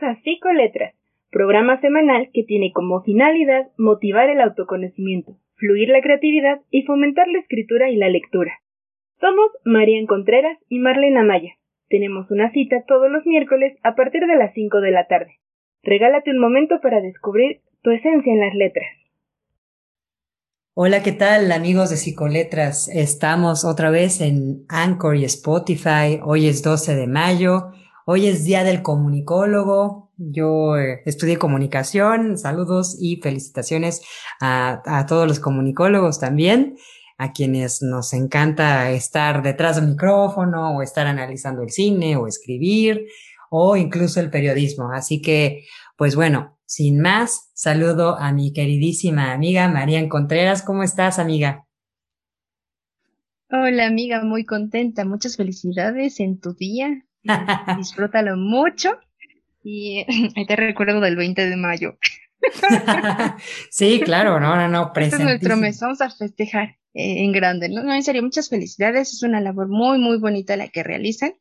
a Psicoletras, programa semanal que tiene como finalidad motivar el autoconocimiento, fluir la creatividad y fomentar la escritura y la lectura. Somos Marian Contreras y Marlene Amaya. Tenemos una cita todos los miércoles a partir de las 5 de la tarde. Regálate un momento para descubrir tu esencia en las letras. Hola, ¿qué tal amigos de Psicoletras? Estamos otra vez en Anchor y Spotify. Hoy es 12 de mayo. Hoy es Día del Comunicólogo. Yo eh, estudié comunicación. Saludos y felicitaciones a, a todos los comunicólogos también, a quienes nos encanta estar detrás del micrófono o estar analizando el cine o escribir o incluso el periodismo. Así que, pues bueno, sin más, saludo a mi queridísima amiga María Contreras. ¿Cómo estás, amiga? Hola, amiga, muy contenta. Muchas felicidades en tu día. Disfrútalo mucho. Y te recuerdo del 20 de mayo. sí, claro, no, no, no, Este es nuestro mes, vamos a festejar eh, en grande, ¿no? No, en serio, muchas felicidades, es una labor muy, muy bonita la que realizan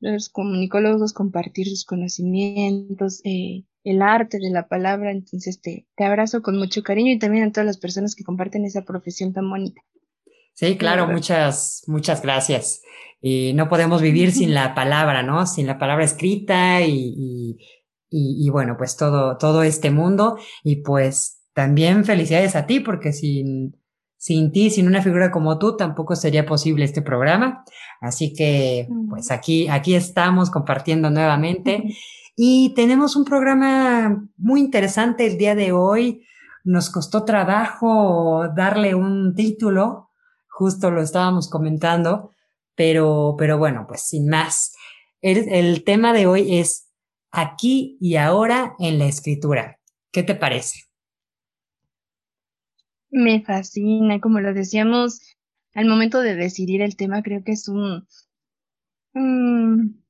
los comunicólogos, compartir sus conocimientos, eh, el arte de la palabra. Entonces te, te abrazo con mucho cariño y también a todas las personas que comparten esa profesión tan bonita. Sí, claro, muchas, muchas gracias. Y no podemos vivir sin la palabra, ¿no? Sin la palabra escrita y, y, y, bueno, pues todo, todo este mundo. Y pues también felicidades a ti, porque sin, sin ti, sin una figura como tú, tampoco sería posible este programa. Así que, pues aquí, aquí estamos compartiendo nuevamente. Y tenemos un programa muy interesante el día de hoy. Nos costó trabajo darle un título, justo lo estábamos comentando, pero, pero bueno, pues sin más. El, el tema de hoy es aquí y ahora en la escritura. ¿Qué te parece? Me fascina, como lo decíamos al momento de decidir el tema, creo que es un, un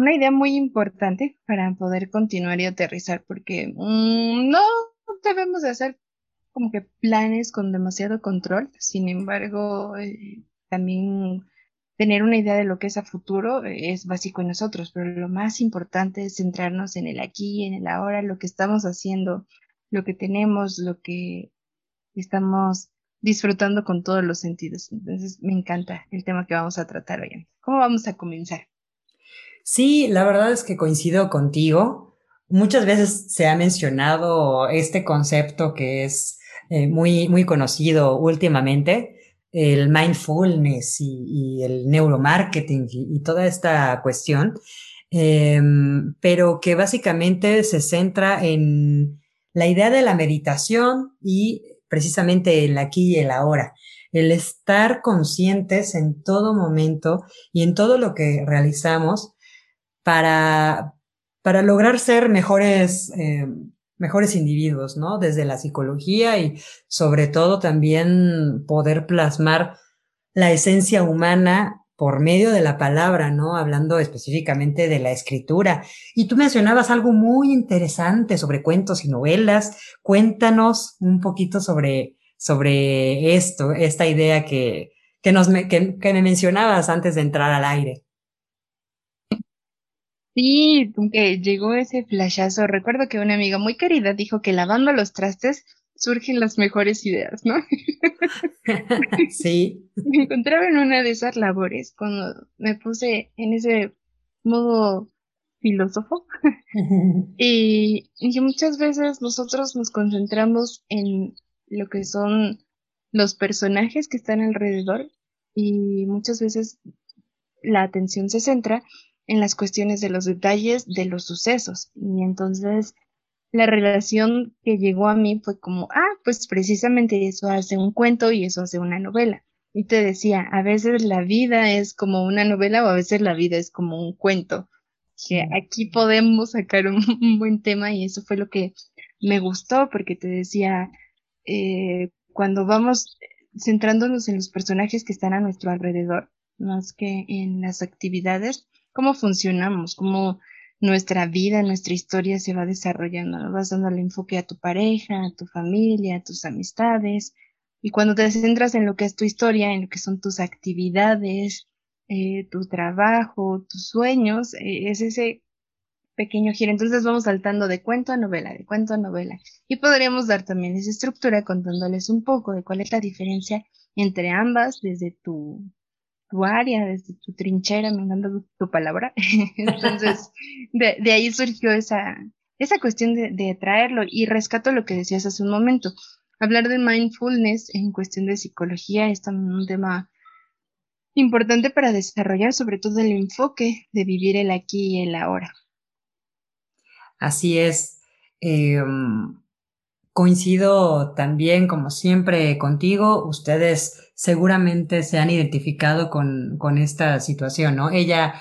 una idea muy importante para poder continuar y aterrizar, porque mm, no debemos de hacer como que planes con demasiado control, sin embargo, eh, también tener una idea de lo que es a futuro eh, es básico en nosotros, pero lo más importante es centrarnos en el aquí, en el ahora, lo que estamos haciendo, lo que tenemos, lo que estamos disfrutando con todos los sentidos. Entonces, me encanta el tema que vamos a tratar hoy. ¿Cómo vamos a comenzar? Sí, la verdad es que coincido contigo. Muchas veces se ha mencionado este concepto que es eh, muy, muy conocido últimamente, el mindfulness y, el neuromarketing y, toda esta cuestión, em, pero que básicamente se centra en la idea de la meditación y precisamente el aquí y el ahora el estar conscientes en todo momento y en todo lo que realizamos para, para lograr ser mejores, eh, mejores individuos, ¿no? Desde la psicología y sobre todo también poder plasmar la esencia humana por medio de la palabra, ¿no? Hablando específicamente de la escritura. Y tú mencionabas algo muy interesante sobre cuentos y novelas. Cuéntanos un poquito sobre, sobre esto, esta idea que, que, nos, que, que me mencionabas antes de entrar al aire. Sí, que llegó ese flashazo. Recuerdo que una amiga muy querida dijo que lavando los trastes surgen las mejores ideas, ¿no? sí. Me encontraba en una de esas labores cuando me puse en ese modo filósofo. y, y muchas veces nosotros nos concentramos en lo que son los personajes que están alrededor y muchas veces la atención se centra en las cuestiones de los detalles de los sucesos. Y entonces la relación que llegó a mí fue como, ah, pues precisamente eso hace un cuento y eso hace una novela. Y te decía, a veces la vida es como una novela o a veces la vida es como un cuento. Que aquí podemos sacar un, buen tema y eso fue lo que me gustó porque te decía, eh, cuando vamos centrándonos en los personajes que están a nuestro alrededor, más que en las actividades, cómo funcionamos, cómo nuestra vida, nuestra historia se va desarrollando, vas dando el enfoque a tu pareja, a tu familia, a tus amistades, y cuando te centras en lo que es tu historia, en lo que son tus actividades, eh, tu trabajo, tus sueños, eh, es ese pequeño giro. Entonces vamos saltando de cuento a novela, de cuento a novela. Y podríamos dar también esa estructura contándoles un poco de cuál es la diferencia entre ambas desde tu, tu área, desde tu trinchera, me encanta tu, palabra. Entonces, de, ahí surgió esa, esa cuestión de, de traerlo y rescato lo que decías hace un momento. Hablar de mindfulness en cuestión de psicología es también un tema importante para desarrollar sobre todo el enfoque de vivir el aquí y el ahora. Así es. Em, coincido también, como siempre, contigo. Ustedes seguramente se han identificado con, con esta situación, ¿no? Ella,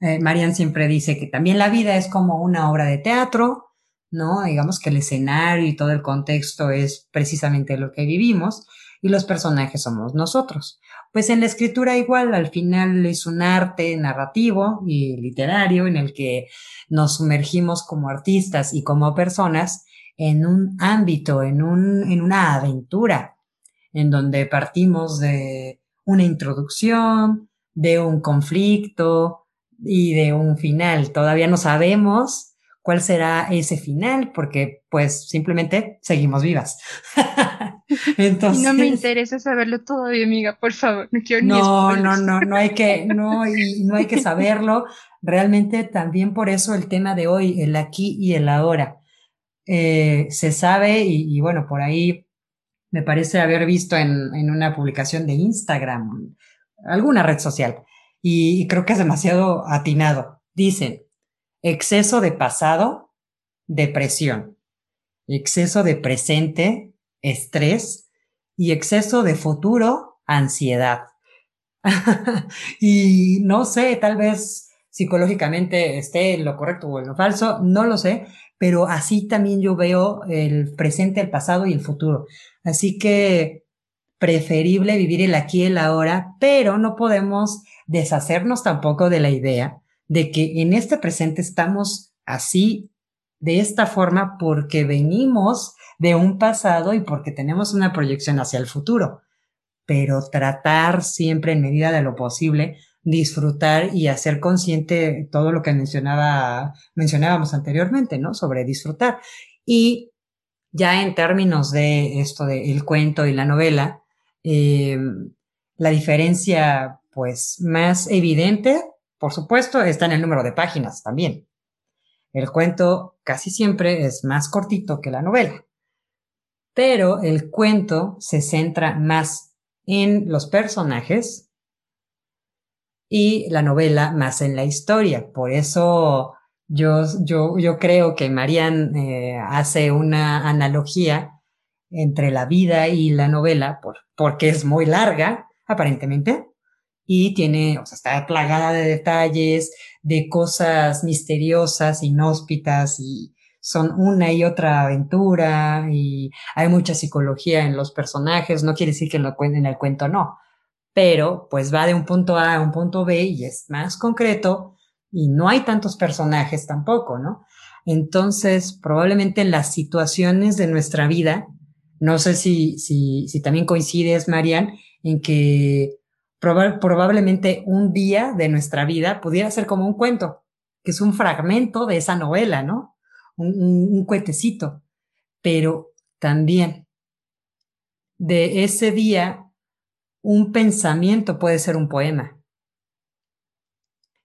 eh, Marian siempre dice que también la vida es como una obra de teatro, ¿no? Digamos que el escenario y todo el contexto es precisamente lo que vivimos y los personajes somos nosotros. Pues en la escritura igual, al final es un arte narrativo y literario en el que nos sumergimos como artistas y como personas en un ámbito, en, un, en una aventura, en donde partimos de una introducción, de un conflicto y de un final. Todavía no sabemos cuál será ese final porque pues simplemente seguimos vivas. Entonces, no me interesa saberlo todavía, amiga, por favor. No quiero no, no, no, no hay que, no, y no hay que saberlo. Realmente también por eso el tema de hoy, el aquí y el ahora. Eh, se sabe y, bueno, por ahí me parece haber visto en, en una publicación de Instagram, alguna red social, y, creo que es demasiado atinado. Dicen, exceso de pasado, depresión, exceso de presente, estrés, y exceso de futuro, ansiedad. y no sé, tal vez psicológicamente esté en lo correcto o en lo falso, no lo sé, pero así también yo veo el presente, el pasado y el futuro. Así que preferible vivir el aquí y el ahora, pero no podemos deshacernos tampoco de la idea de que en este presente estamos así, de esta forma, porque venimos de un pasado y porque tenemos una proyección hacia el futuro. Pero tratar siempre en medida de lo posible disfrutar y hacer consciente todo lo que mencionaba, mencionábamos anteriormente, ¿no? Sobre disfrutar. Y ya en términos de esto del cuento y la novela, eh, la diferencia, pues, más evidente, por supuesto, está en el número de páginas también. El cuento casi siempre es más cortito que la novela, pero el cuento se centra más en los personajes, y la novela más en la historia. Por eso yo, yo, yo creo que Marian eh, hace una analogía entre la vida y la novela, por, porque es muy larga, aparentemente, y tiene, o sea, está plagada de detalles, de cosas misteriosas, inhóspitas, y son una y otra aventura, y hay mucha psicología en los personajes, no quiere decir que en el cuento no, pero pues va de un punto A a un punto B y es más concreto y no hay tantos personajes tampoco, ¿no? Entonces, probablemente las situaciones de nuestra vida, no sé si, si, si también coincides, Marian, en que probablemente un día de nuestra vida pudiera ser como un cuento, que es un fragmento de esa novela, ¿no? Un, un, un cuetecito. Pero también de ese día un pensamiento puede ser un poema.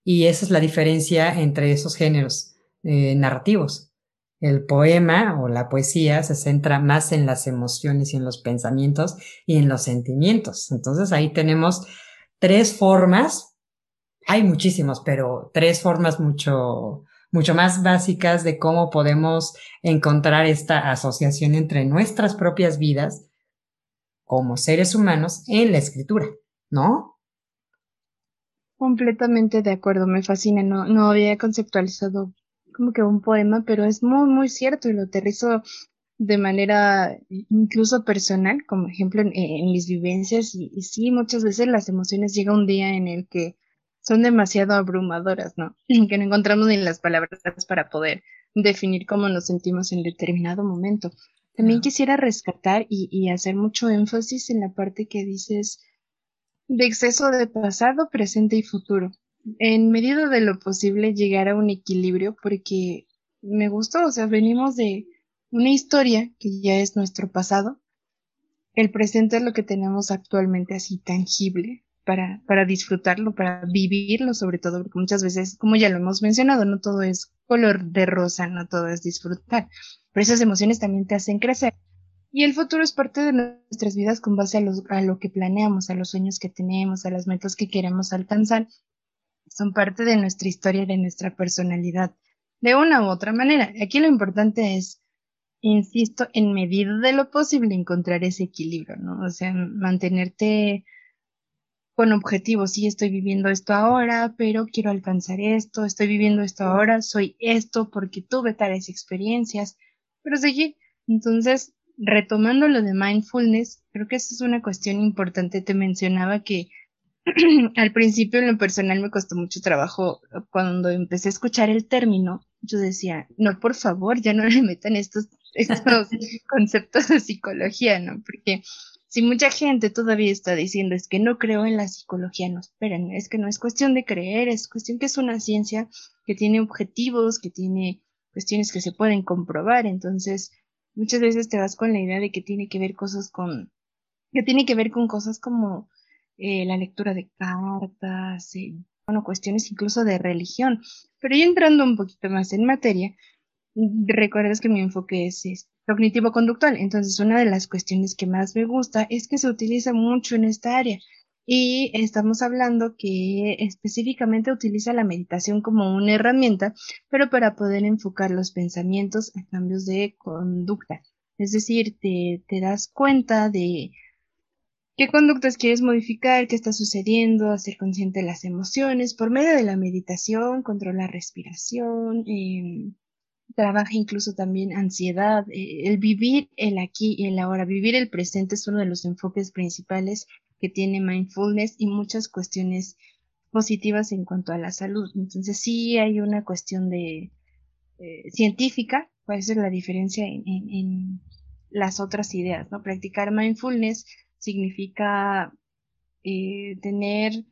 Y esa es la diferencia entre esos géneros eh, narrativos. El poema o la poesía se centra más en las emociones y en los pensamientos y en los sentimientos. Entonces ahí tenemos tres formas, hay muchísimos, pero tres formas mucho, mucho más básicas de cómo podemos encontrar esta asociación entre nuestras propias vidas como seres humanos en la escritura, ¿no? Completamente de acuerdo, me fascina, no, no había conceptualizado como que un poema, pero es muy, muy cierto y lo aterrizo de manera incluso personal, como ejemplo en, mis vivencias, y, y, sí, muchas veces las emociones llega un día en el que son demasiado abrumadoras, ¿no? Que no encontramos ni las palabras para poder definir cómo nos sentimos en determinado momento. También quisiera rescatar y, hacer mucho énfasis en la parte que dices de exceso de pasado, presente y futuro. en medida de lo posible llegar a un equilibrio porque me gustó, o sea, venimos de una historia que ya es nuestro pasado. El presente es lo que tenemos actualmente así tangible para, para disfrutarlo, para vivirlo sobre todo, porque muchas veces, como ya lo hemos mencionado, no todo es color de rosa, no todo es disfrutar, pero esas emociones también te hacen crecer. Y el futuro es parte de nuestras vidas con base a, a lo que planeamos, a los sueños que tenemos, a las metas que queremos alcanzar. Son parte de nuestra historia de nuestra personalidad, de una u otra manera. Aquí lo importante es, insisto, en medida de lo posible encontrar ese equilibrio, ¿no? O sea, mantenerte con objetivos. Sí, estoy viviendo esto ahora, pero quiero alcanzar esto, estoy viviendo esto ahora, soy esto porque tuve tales experiencias, pero seguir. Entonces, retomando lo de mindfulness, creo que esa es una cuestión importante. Te mencionaba que al principio en lo personal me costó mucho trabajo cuando empecé a escuchar el término. Yo decía, no, por favor, ya no le metan estos, estos conceptos de psicología, ¿no? Porque si mucha gente todavía está diciendo es que no creo en la psicología, no esperen, es que no es cuestión de creer, es cuestión que es una ciencia que tiene objetivos, que tiene cuestiones que se pueden comprobar, entonces muchas veces te vas con la idea de que tiene que ver cosas con, que tiene que ver con cosas como eh, la lectura de cartas, eh, bueno, cuestiones incluso de religión. Pero ya entrando un poquito más en materia, recuerdas que mi enfoque es, es cognitivo-conductual. Entonces, una de las cuestiones que más me gusta es que se utiliza mucho en esta área. Y estamos hablando que específicamente utiliza la meditación como una herramienta, pero para poder enfocar los pensamientos a cambios de conducta. Es decir, te, te das cuenta de qué conductas quieres modificar, qué está sucediendo, hacer consciente de las emociones por medio de la meditación, controlar respiración, eh, trabaja incluso también ansiedad, eh, el vivir el aquí y el ahora, vivir el presente es uno de los enfoques principales que tiene mindfulness y muchas cuestiones positivas en cuanto a la salud. Entonces sí hay una cuestión de eh, científica, cuál es la diferencia en, las otras ideas, ¿no? Practicar mindfulness significa eh, tener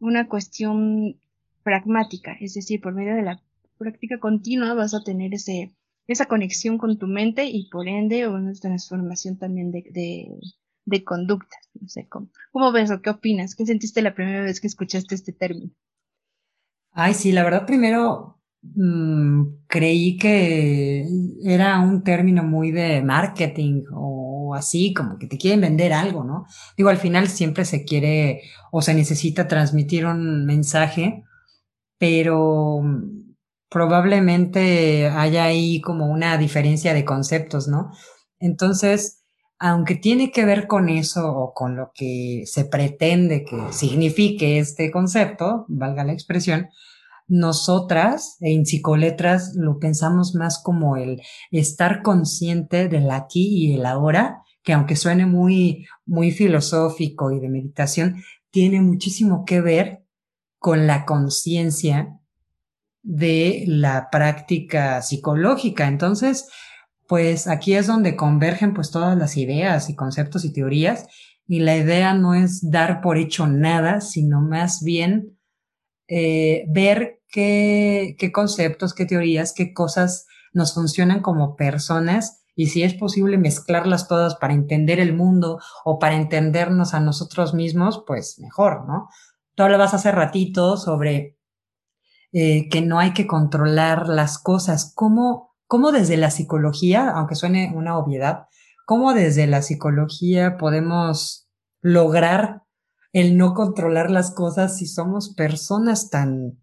una cuestión pragmática, es decir, por medio de la práctica continua vas a tener ese, esa conexión con tu mente y por ende una transformación también de, de conducta. No sé, ¿cómo, ¿cómo ves o qué opinas? ¿Qué sentiste la primera vez que escuchaste este término? Ay, sí, la verdad primero mmm, creí que era un término muy de marketing o así, como que te quieren vender algo, ¿no? Digo, al final siempre se quiere o se necesita transmitir un mensaje, pero probablemente haya ahí como una diferencia de conceptos, ¿no? Entonces, aunque tiene que ver con eso o con lo que se pretende que signifique este concepto, valga la expresión, nosotras en psicoletras lo pensamos más como el estar consciente del aquí y el ahora, que aunque suene muy, muy filosófico y de meditación, tiene muchísimo que ver con la conciencia de la práctica psicológica. Entonces, pues aquí es donde convergen pues todas las ideas y conceptos y teorías y la idea no es dar por hecho nada, sino más bien eh, ver qué, qué conceptos, qué teorías, qué cosas nos funcionan como personas y si es posible mezclarlas todas para entender el mundo o para entendernos a nosotros mismos, pues mejor, ¿no? Tú hablabas hace ratito sobre eh, que no hay que controlar las cosas. ¿Cómo, ¿Cómo desde la psicología, aunque suene una obviedad, cómo desde la psicología podemos lograr el no controlar las cosas si somos personas tan,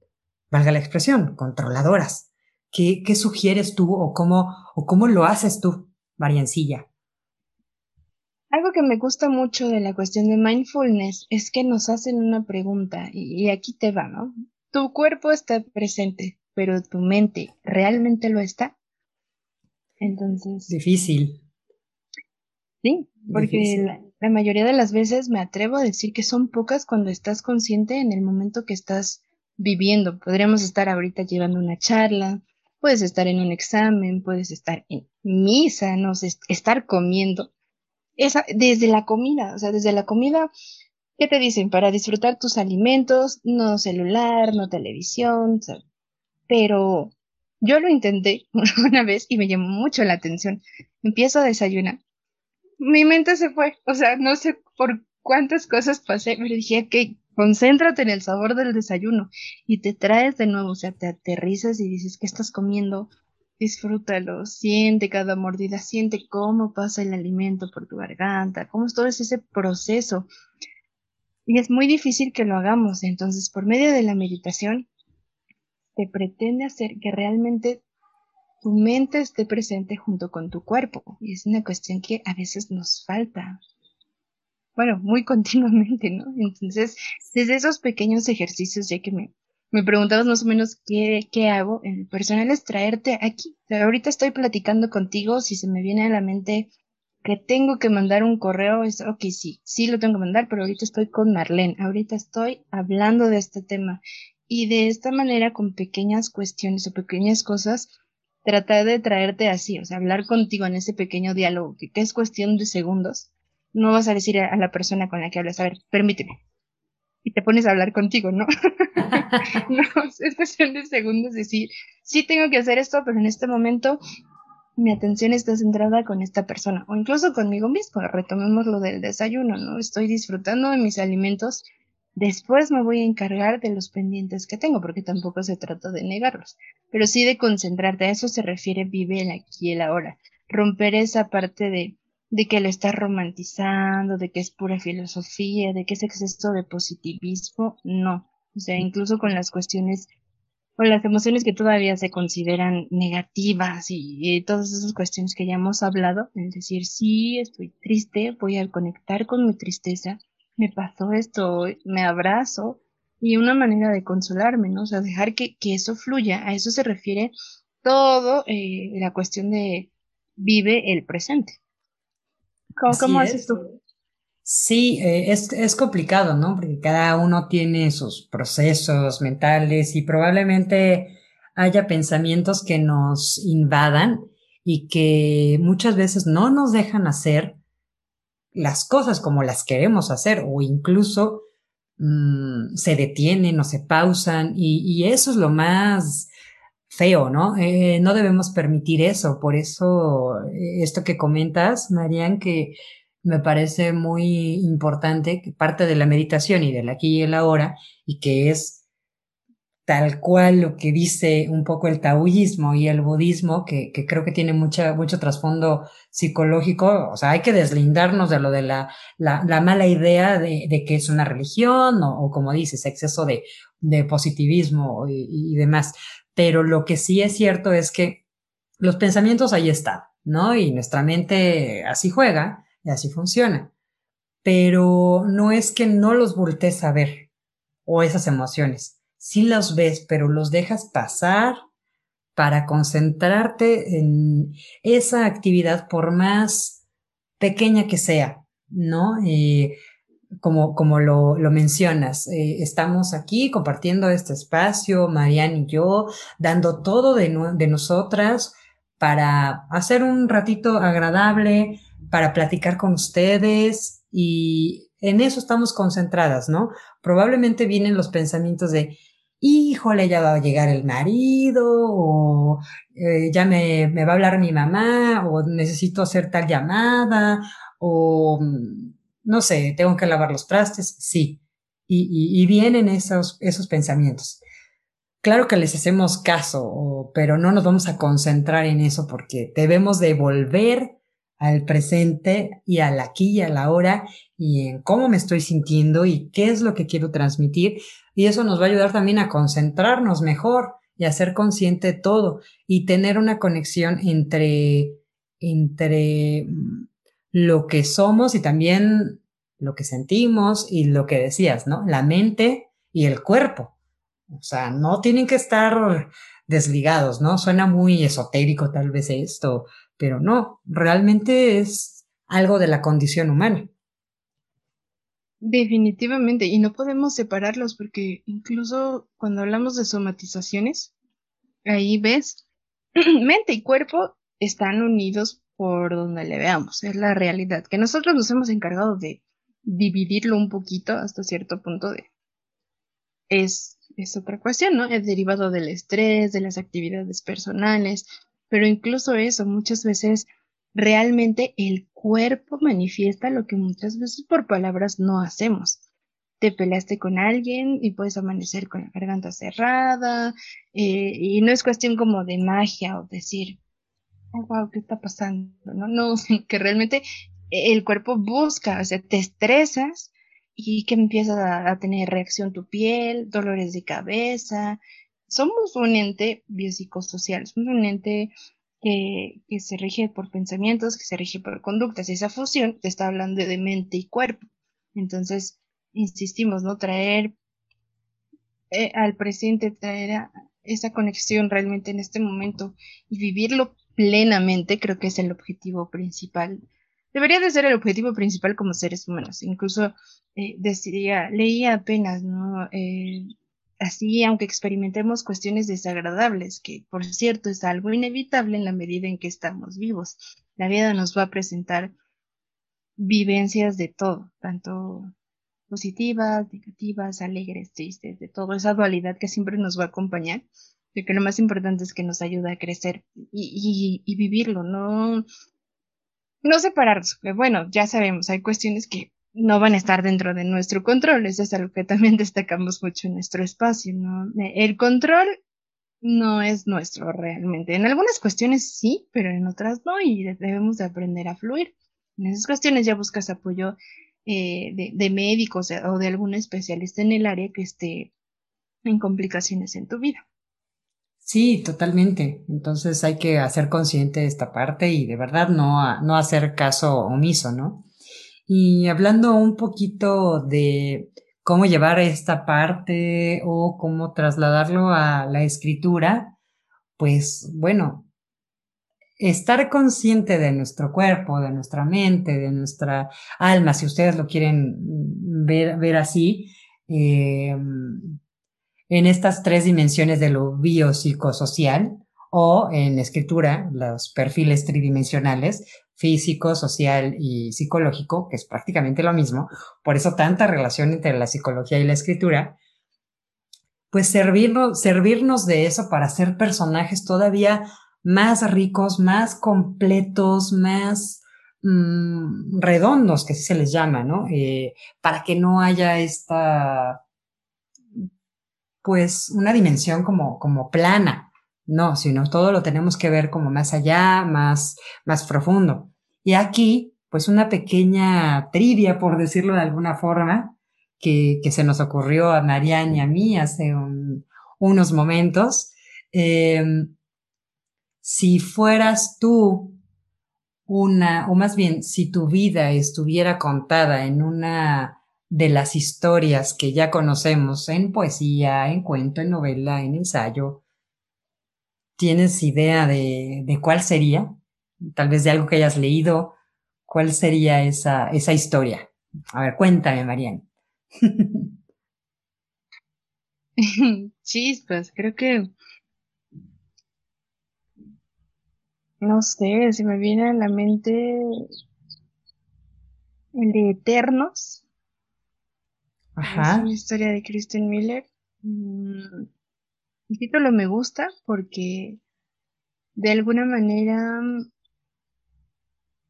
valga la expresión, controladoras? ¿Qué, qué sugieres tú o cómo, o cómo lo haces tú, Mariancilla? Algo que me gusta mucho de la cuestión de mindfulness es que nos hacen una pregunta y aquí te va, ¿no? Tu cuerpo está presente, pero tu mente realmente lo está. Entonces. Difícil. Sí, porque la, mayoría de las veces me atrevo a decir que son pocas cuando estás consciente en el momento que estás viviendo. Podríamos estar ahorita llevando una charla, puedes estar en un examen, puedes estar en misa, no sé, estar comiendo. Esa, desde la comida, o sea, desde la comida ¿qué te dicen? Para disfrutar tus alimentos, no celular, no televisión, pero yo lo intenté una vez y me llamó mucho la atención. Empiezo a desayunar. Mi mente se fue, o sea, no sé por cuántas cosas pasé, pero dije, que concéntrate en el sabor del desayuno y te traes de nuevo, o sea, te aterrizas y dices, ¿qué estás comiendo? Disfrútalo, siente cada mordida, siente cómo pasa el alimento por tu garganta, cómo es todo ese proceso. Y es muy difícil que lo hagamos, entonces por medio de la meditación te pretende hacer que realmente tu mente esté presente junto con tu cuerpo. Y es una cuestión que a veces nos falta. Bueno, muy continuamente, ¿no? Entonces, desde esos pequeños ejercicios, ya que me, me preguntabas más o menos qué, qué hago, el personal es traerte aquí. ahorita estoy platicando contigo, si se me viene a la mente que tengo que mandar un correo, es, ok, sí, sí lo tengo que mandar, pero ahorita estoy con Marlene, ahorita estoy hablando de este tema y de esta manera, con pequeñas cuestiones o pequeñas cosas, tratar de traerte así, o sea, hablar contigo en ese pequeño diálogo, que, es cuestión de segundos. No vas a decir a, la persona con la que hablas, a ver, permíteme. Y te pones a hablar contigo, ¿no? no, es cuestión de segundos decir, sí tengo que hacer esto, pero en este momento mi atención está centrada con esta persona o incluso conmigo mismo. Retomemos lo del desayuno, ¿no? Estoy disfrutando de mis alimentos Después me voy a encargar de los pendientes que tengo, porque tampoco se trata de negarlos, pero sí de concentrarte. A eso se refiere vive el aquí y el ahora. Romper esa parte de, de que lo estás romantizando, de que es pura filosofía, de que es exceso de positivismo. No. O sea, incluso con las cuestiones o las emociones que todavía se consideran negativas y, y, todas esas cuestiones que ya hemos hablado, es decir, sí, estoy triste, voy a conectar con mi tristeza, me pasó esto, me abrazo y una manera de consolarme, ¿no? O sea, dejar que, que eso fluya, a eso se refiere todo eh, la cuestión de vive el presente. ¿Cómo, cómo haces tú? Sí, eh, es, es complicado, ¿no? Porque cada uno tiene sus procesos mentales y probablemente haya pensamientos que nos invadan y que muchas veces no nos dejan hacer las cosas como las queremos hacer o incluso mm, se detienen o se pausan y, eso es lo más feo, ¿no? Eh, no debemos permitir eso. Por eso, eh, esto que comentas, Marian, que me parece muy importante, que parte de la meditación y del aquí y el ahora, y que es tal cual lo que dice un poco el taoísmo y el budismo, que, que creo que tiene mucha, mucho trasfondo psicológico, o sea, hay que deslindarnos de lo de la, la, la mala idea de, de, que es una religión o, o como dices, exceso de, de positivismo y, demás. Pero lo que sí es cierto es que los pensamientos ahí están, ¿no? Y nuestra mente así juega y así funciona. Pero no es que no los voltees a ver o esas emociones sí los ves, pero los dejas pasar para concentrarte en esa actividad por más pequeña que sea, ¿no? como, como lo, lo mencionas, eh, estamos aquí compartiendo este espacio, Marianne y yo, dando todo de, de nosotras para hacer un ratito agradable, para platicar con ustedes y en eso estamos concentradas, ¿no? Probablemente vienen los pensamientos de, híjole, ya va a llegar el marido, o eh, ya me, me, va a hablar mi mamá, o necesito hacer tal llamada, o mm, no sé, tengo que lavar los trastes, sí. Y, y, vienen esos, esos pensamientos. Claro que les hacemos caso, pero no nos vamos a concentrar en eso porque debemos devolver al presente y al aquí y a la hora y en cómo me estoy sintiendo y qué es lo que quiero transmitir y eso nos va a ayudar también a concentrarnos mejor y a ser consciente de todo y tener una conexión entre, entre mm, lo que somos y también lo que sentimos y lo que decías, ¿no? La mente y el cuerpo. O sea, no tienen que estar desligados, ¿no? Suena muy esotérico tal vez esto, pero no, realmente es algo de la condición humana. Definitivamente, y no podemos separarlos porque incluso cuando hablamos de somatizaciones, ahí ves, mente y cuerpo están unidos por donde le veamos, es la realidad, que nosotros nos hemos encargado de, dividirlo un poquito hasta cierto punto de es, es otra cuestión, ¿no? Es derivado del estrés, de las actividades personales, pero incluso eso, muchas veces realmente el cuerpo manifiesta lo que muchas veces por palabras no hacemos. Te peleaste con alguien y puedes amanecer con la garganta cerrada eh, y no es cuestión como de magia o decir, oh, wow, ¿qué está pasando? No, no, que realmente el cuerpo busca, o sea, te estresas y que empieza a, tener reacción tu piel, dolores de cabeza. Somos un ente biopsicosocial, somos un ente que, se rige por pensamientos, que se rige por conductas. Esa fusión te está hablando de mente y cuerpo. Entonces, insistimos, ¿no? Traer eh, al presente, traer esa conexión realmente en este momento y vivirlo plenamente, creo que es el objetivo principal debería de ser el objetivo principal como seres humanos. Incluso eh, decía, leía apenas, ¿no? Así, aunque experimentemos cuestiones desagradables, que por cierto es algo inevitable en la medida en que estamos vivos. La vida nos va a presentar vivencias de todo, tanto positivas, negativas, alegres, tristes, de todo, esa dualidad que siempre nos va a acompañar, de que lo más importante es que nos ayuda a crecer y, vivirlo, no separarnos, bueno, ya sabemos, hay cuestiones que no van a estar dentro de nuestro control, eso es algo que también destacamos mucho en nuestro espacio, ¿no? El control no es nuestro realmente. En algunas cuestiones sí, pero en otras no, y debemos de aprender a fluir. En esas cuestiones ya buscas apoyo eh, de, de, médicos o de algún especialista en el área que esté en complicaciones en tu vida. Sí, totalmente. Entonces hay que hacer consciente de esta parte y de verdad no, no hacer caso omiso, ¿no? Y hablando un poquito de cómo llevar esta parte o cómo trasladarlo a la escritura, pues bueno, estar consciente de nuestro cuerpo, de nuestra mente, de nuestra alma, si ustedes lo quieren ver, así, eh, en estas tres dimensiones de lo biopsicosocial o en escritura los perfiles tridimensionales, físico, social y psicológico, que es prácticamente lo mismo, por eso tanta relación entre la psicología y la escritura, pues servirnos, servirnos de eso para ser personajes todavía más ricos, más completos, más mmm, redondos, que así se les llama, ¿no? Eh, para que no haya esta pues una dimensión como, como plana, no, sino todo lo tenemos que ver como más allá, más, más profundo. Y aquí, pues una pequeña trivia, por decirlo de alguna forma, que, que se nos ocurrió a Marianne y a mí hace unos momentos. Em, si fueras tú una, o más bien, si tu vida estuviera contada en una de las historias que ya conocemos en poesía, en cuento, en novela, en ensayo. ¿Tienes idea de, de cuál sería? Tal vez de algo que hayas leído. ¿Cuál sería esa, esa historia? A ver, cuéntame, Marian. Chispas, creo que no sé, se me viene a la mente el de Eternos es una historia de Kristen Miller. Mm, el título me gusta porque de alguna manera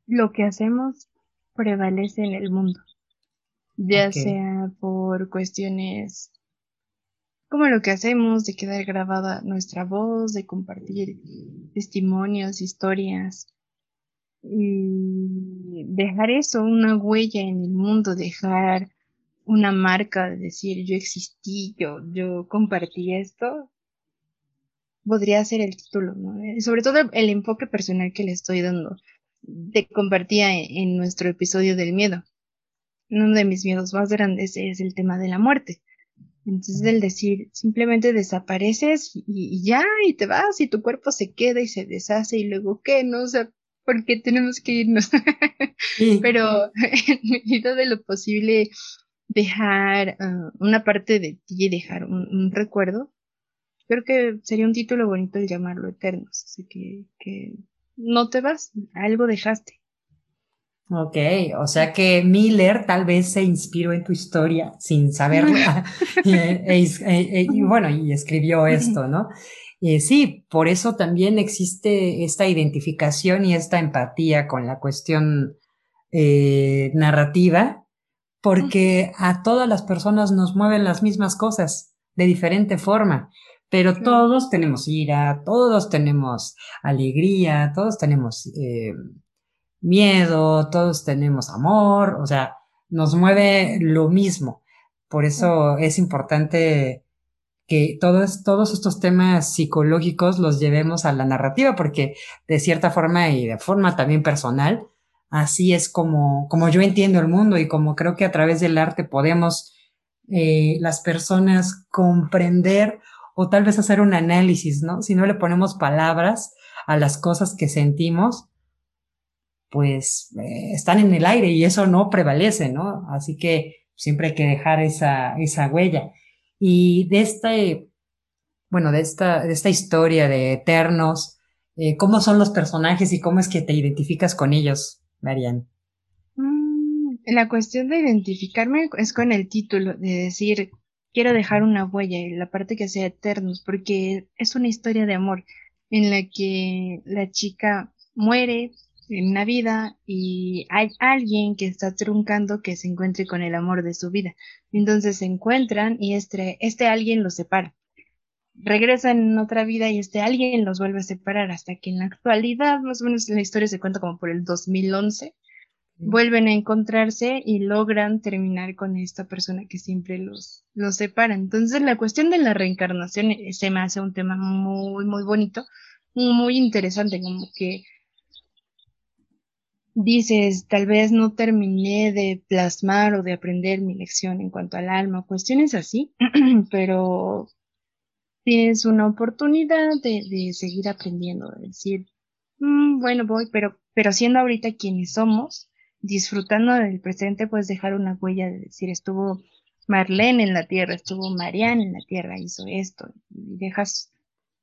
lo que hacemos prevalece en el mundo, ya sea por cuestiones como lo que hacemos, de quedar grabada nuestra voz, de compartir testimonios, historias, y dejar eso, una huella en el mundo, dejar una marca de decir yo existí, yo, yo compartí esto, podría ser el título, ¿no? Eh, sobre todo el, enfoque personal que le estoy dando. Te compartía en, nuestro episodio del miedo. Uno de mis miedos más grandes es el tema de la muerte. Entonces, el decir, simplemente desapareces y, ya, y te vas, y tu cuerpo se queda y se deshace, y luego, ¿qué? No, o sea, ¿por qué tenemos que irnos? Pero, en medida de lo posible, dejar ah, una parte de ti, dejar un, recuerdo, creo que sería un título bonito el llamarlo Eternos, así que, que no te vas, algo dejaste. Ok, o sea que Miller tal vez se inspiró en tu historia sin saberlo. E, e, e, y bueno, y escribió esto, ¿no? Eh, sí, por eso también existe esta identificación y esta empatía con la cuestión eh, narrativa, porque a todas las personas nos mueven las mismas cosas de diferente forma, pero todos tenemos ira, todos tenemos alegría, todos tenemos eh, miedo, todos tenemos amor, o sea, nos mueve lo mismo. Por eso es importante que todos, todos estos temas psicológicos los llevemos a la narrativa, porque de cierta forma y de forma también personal, así es como, como yo entiendo el mundo y como creo que a través del arte podemos eh, las personas comprender o tal vez hacer un análisis, ¿no? Si no le ponemos palabras a las cosas que sentimos, pues eh, están en el aire y eso no prevalece, ¿no? Así que siempre hay que dejar esa, esa huella. Y de este, bueno, de esta, de esta historia de Eternos, eh, ¿cómo son los personajes y cómo es que te identificas con ellos, Marian? Mm, la cuestión de identificarme es con el título, de decir, quiero dejar una huella, y la parte que sea Eternos, porque es una historia de amor en la que la chica muere, en una vida y hay alguien que está truncando que se encuentre con el amor de su vida. Entonces se encuentran y este, este alguien los separa. Regresan en otra vida y este alguien los vuelve a separar hasta que en la actualidad, más o menos la historia se cuenta como por el 2011, vuelven a encontrarse y logran terminar con esta persona que siempre los, los separa. Entonces la cuestión de la reencarnación eh, se me hace un tema muy, muy bonito, muy interesante, como que dices, tal vez no terminé de plasmar o de aprender mi lección en cuanto al alma, cuestiones así, pero tienes una oportunidad de, seguir aprendiendo, de decir, mm, bueno, voy, pero, pero siendo ahorita quienes somos, disfrutando del presente, puedes dejar una huella de decir, estuvo Marlene en la tierra, estuvo Marianne en la tierra, hizo esto, y dejas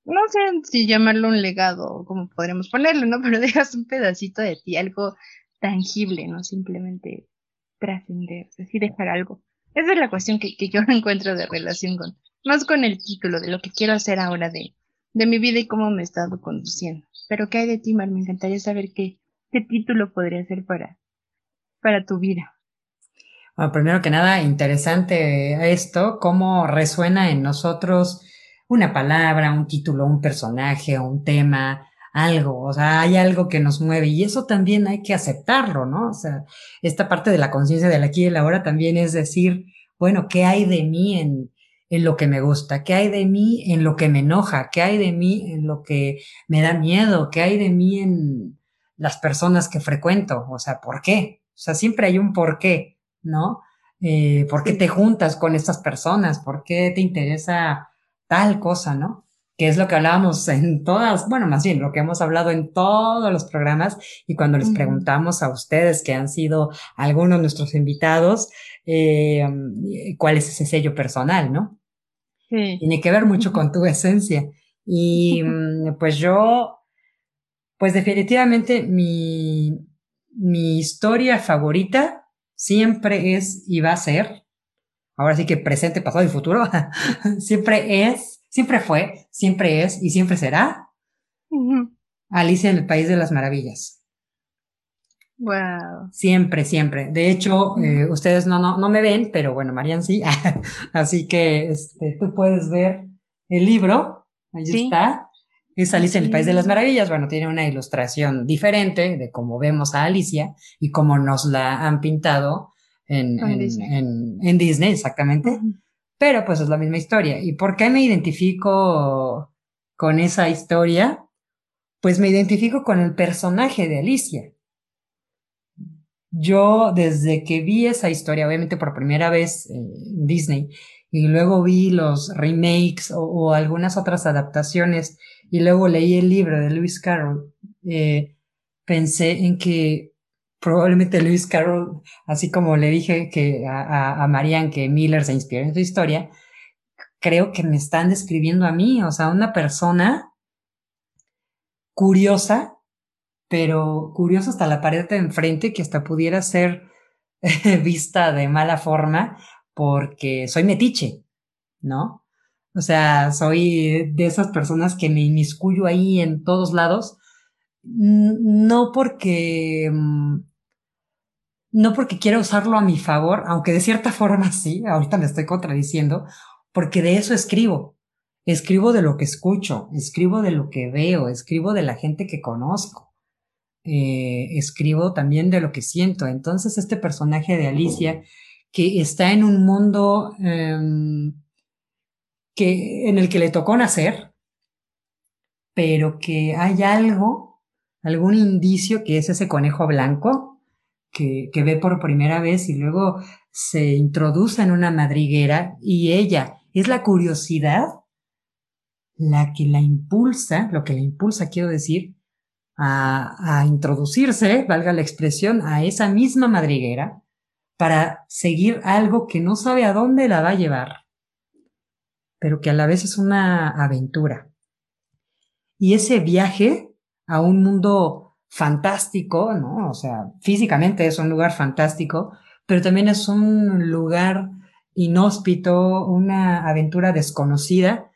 no sé si llamarlo un legado o cómo podremos ponerlo, ¿no? Pero dejas un pedacito de ti, algo tangible, no simplemente trascender, es dejar algo. Esa es la cuestión que, que yo encuentro de relación con, más con el título de lo que quiero hacer ahora de, de mi vida y cómo me he estado conduciendo. Pero ¿qué hay de ti, Mar? Me encantaría saber qué, qué título podría ser para, para tu vida. Bueno, primero que nada, interesante esto, cómo resuena en nosotros una palabra, un título, un personaje, un tema, algo, o sea, hay algo que nos mueve y eso también hay que aceptarlo, ¿no? O sea, esta parte de la conciencia del aquí y el ahora también es decir, bueno, ¿qué hay de mí en, en lo que me gusta? ¿Qué hay de mí en lo que me enoja? ¿Qué hay de mí en lo que me da miedo? ¿Qué hay de mí en las personas que frecuento? O sea, ¿por qué? O sea, siempre hay un por qué, ¿no? Eh, ¿Por qué te juntas con estas personas? ¿Por qué te interesa tal cosa, ¿no? Que es lo que hablábamos en todas, bueno, más bien lo que hemos hablado en todos los programas y cuando les preguntamos a ustedes que han sido algunos de nuestros invitados, eh, cuál es ese sello personal, ¿no? Sí. Tiene que ver mucho con tu esencia. Y mm, pues yo, pues definitivamente mi, mi historia favorita siempre es y va a ser ahora sí que presente, pasado y futuro, siempre es, siempre fue, siempre es y siempre será Alicia en el País de las Maravillas. Wow. Siempre, siempre. De hecho, eh, ustedes no, no, no me ven, pero bueno, Marian sí. Así que este, tú puedes ver el libro. Ahí está. Es Alicia en el País de las Maravillas. Bueno, tiene una ilustración diferente de cómo vemos a Alicia y cómo nos la han pintado en, Disney. exactamente. Pero pues es la misma historia. ¿Y por qué me identifico con esa historia? Pues me identifico con el personaje de Alicia. Yo desde que vi esa historia, obviamente por primera vez en Disney, y luego vi los remakes o, algunas otras adaptaciones, y luego leí el libro de Lewis Carroll, eh, pensé en que probablemente Lewis Carroll, así como le dije que a, a, Marianne que Miller se inspiró en su historia, creo que me están describiendo a mí, o sea, una persona curiosa pero curioso hasta la pared de enfrente que hasta pudiera ser vista de mala forma porque soy metiche, ¿no? O sea, soy de esas personas que me inmiscuyo ahí en todos lados, no porque mm, no porque quiera usarlo a mi favor, aunque de cierta forma sí, ahorita me estoy contradiciendo, porque de eso escribo. Escribo de lo que escucho, escribo de lo que veo, escribo de la gente que conozco. Eh, escribo también de lo que siento. Entonces, este personaje de Alicia, que está en un mundo em, que, en el que le tocó nacer, pero que hay algo, algún indicio que es ese conejo blanco que, que ve por primera vez y luego se introduce en una madriguera y ella es la curiosidad la que la impulsa, lo que la impulsa, quiero decir, a, introducirse, valga la expresión, a esa misma madriguera para seguir algo que no sabe a dónde la va a llevar, pero que a la vez es una aventura. Y ese viaje a un mundo fantástico, ¿no? O sea, físicamente es un lugar fantástico, pero también es un lugar inhóspito, una aventura desconocida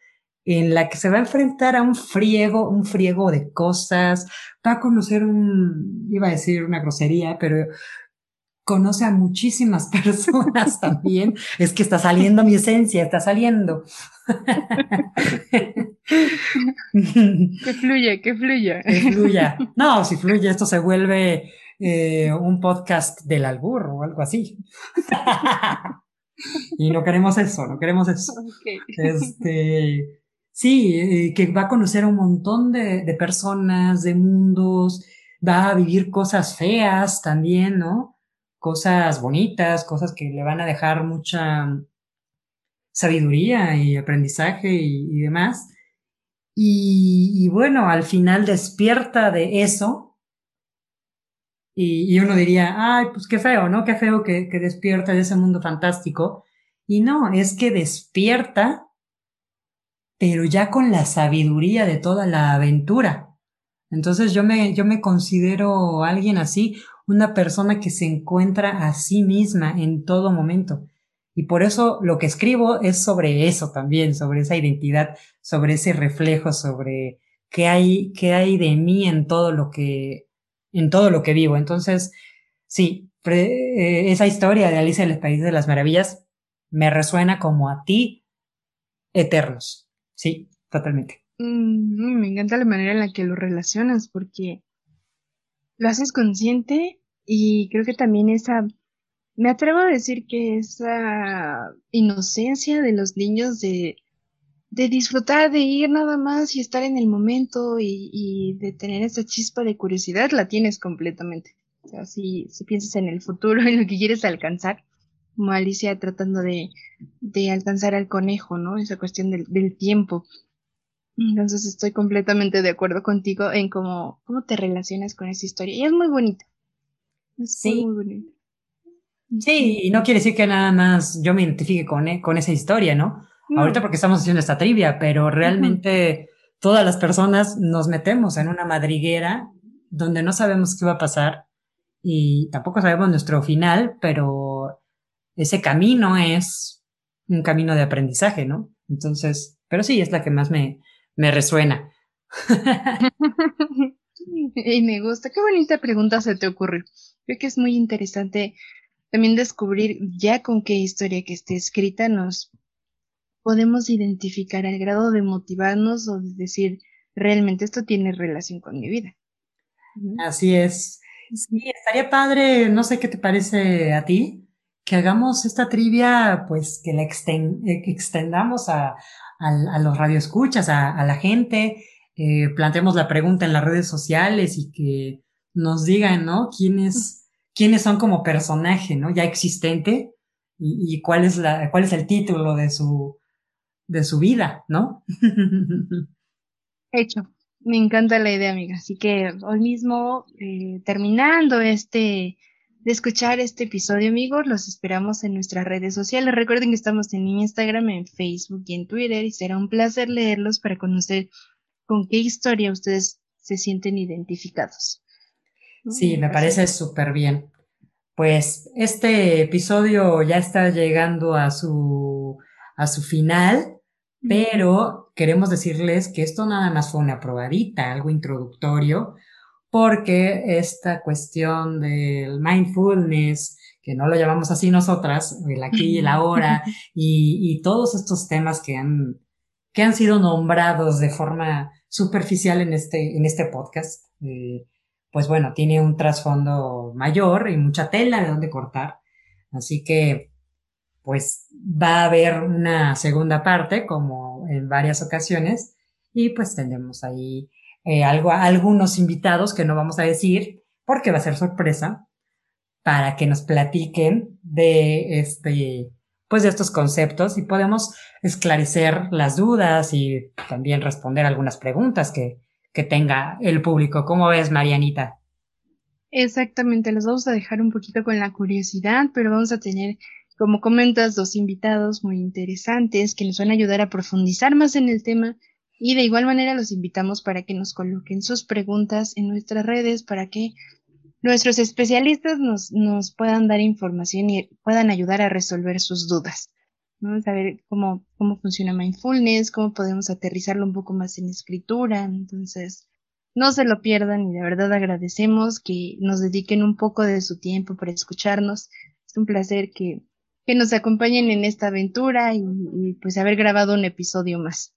en la que se va a enfrentar a un friego, un friego de cosas, va a conocer un, iba a decir una grosería, pero conoce a muchísimas personas también. Es que está saliendo mi esencia, está saliendo. que fluya, que fluya. Que fluya. No, si fluye, esto se vuelve eh, un podcast del albur o algo así. y no queremos eso, no queremos eso. Este, Sí, eh, que va a conocer a un montón de, de, personas, de mundos, va a vivir cosas feas también, ¿no? Cosas bonitas, cosas que le van a dejar mucha sabiduría y aprendizaje y, demás. Y, bueno, al final despierta de eso. Y, uno diría, ay, pues qué feo, ¿no? Qué feo que, que despierta de ese mundo fantástico. Y no, es que despierta pero ya con la sabiduría de toda la aventura. Entonces yo me, yo me considero alguien así, una persona que se encuentra a sí misma en todo momento. Y por eso lo que escribo es sobre eso también, sobre esa identidad, sobre ese reflejo, sobre qué hay, qué hay de mí en todo lo que, en todo lo que vivo. Entonces, sí, esa historia de Alicia en el País de las Maravillas me resuena como a ti, eternos. Sí, totalmente. Mm, me encanta la manera en la que lo relacionas porque lo haces consciente y creo que también esa, me atrevo a decir que esa inocencia de los niños de, de disfrutar, de ir nada más y estar en el momento y, de tener esa chispa de curiosidad, la tienes completamente. O sea, si, si piensas en el futuro, en lo que quieres alcanzar, como Alicia tratando de, de alcanzar al conejo, ¿no? Esa cuestión del, del, tiempo. Entonces estoy completamente de acuerdo contigo en cómo, cómo te relacionas con esa historia. Y es muy bonita. sí. Muy bonita. Sí, y no quiere decir que nada más yo me identifique con, eh, con esa historia, ¿no? Ahorita porque estamos haciendo esta trivia, pero realmente todas las personas nos metemos en una madriguera donde no sabemos qué va a pasar y tampoco sabemos nuestro final, pero ese camino es un camino de aprendizaje, ¿no? Entonces, pero sí, es la que más me, me resuena. y me gusta. Qué bonita pregunta se te ocurre. Creo que es muy interesante también descubrir ya con qué historia que esté escrita nos podemos identificar al grado de motivarnos o de decir, realmente esto tiene relación con mi vida. Así es. Sí, estaría padre, no sé qué te parece a ti, que hagamos esta trivia, pues que la eh, extendamos a, a, los radioescuchas, a, a la gente, eh, planteemos la pregunta en las redes sociales y que nos digan, ¿no? ¿Quiénes, quiénes son como personaje, ¿no? Ya existente y, y cuál es la, cuál es el título de su, de su vida, ¿no? Hecho. Me encanta la idea, amiga. Así que hoy mismo, eh, terminando este de escuchar este episodio, amigos. Los esperamos en nuestras redes sociales. Recuerden que estamos en Instagram, en Facebook y en Twitter y será un placer leerlos para conocer con qué historia ustedes se sienten identificados. Sí, me parece súper bien. Pues este episodio ya está llegando a su, a su final, pero queremos decirles que esto nada más fue una probadita, algo introductorio, porque esta cuestión del mindfulness, que no lo llamamos así nosotras, el aquí y el ahora, y, todos estos temas que han, que han sido nombrados de forma superficial en este, en este podcast, eh, pues bueno, tiene un trasfondo mayor y mucha tela de donde cortar. Así que, pues va a haber una segunda parte, como en varias ocasiones, y pues tendremos ahí eh, algo, algunos invitados que no vamos a decir, porque va a ser sorpresa, para que nos platiquen de este, pues de estos conceptos y podemos esclarecer las dudas y también responder algunas preguntas que, que tenga el público. ¿Cómo ves, Marianita? Exactamente, los vamos a dejar un poquito con la curiosidad, pero vamos a tener, como comentas, dos invitados muy interesantes que nos van a ayudar a profundizar más en el tema y de igual manera los invitamos para que nos coloquen sus preguntas en nuestras redes para que nuestros especialistas nos, nos puedan dar información y puedan ayudar a resolver sus dudas. Vamos a ver cómo, cómo funciona mindfulness, cómo podemos aterrizarlo un poco más en escritura. Entonces, no se lo pierdan y de verdad agradecemos que nos dediquen un poco de su tiempo para escucharnos. Es un placer que, que nos acompañen en esta aventura y, pues haber grabado un episodio más.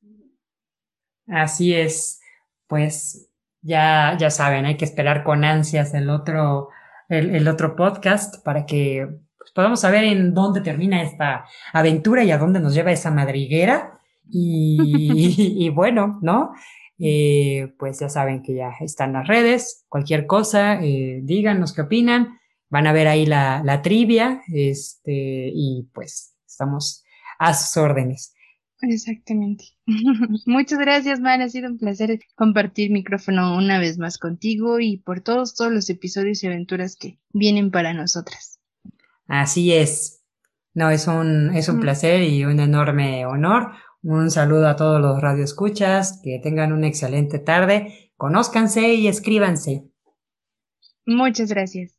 Así es, pues ya, ya saben, hay que esperar con ansias el otro, el, el otro podcast para que pues, podamos saber en dónde termina esta aventura y a dónde nos lleva esa madriguera. Y, y, bueno, ¿no? Eh, pues ya saben que ya están las redes. Cualquier cosa, eh, díganos qué opinan. Van a ver ahí la, la trivia. Este, y pues estamos a sus órdenes. Exactamente. Muchas gracias, Man. Ha sido un placer compartir micrófono una vez más contigo y por todos, todos los episodios y aventuras que vienen para nosotras. Así es. No, es un, es un placer y un enorme honor. Un saludo a todos los radioescuchas, que tengan una excelente tarde, conózcanse y escríbanse. Muchas gracias.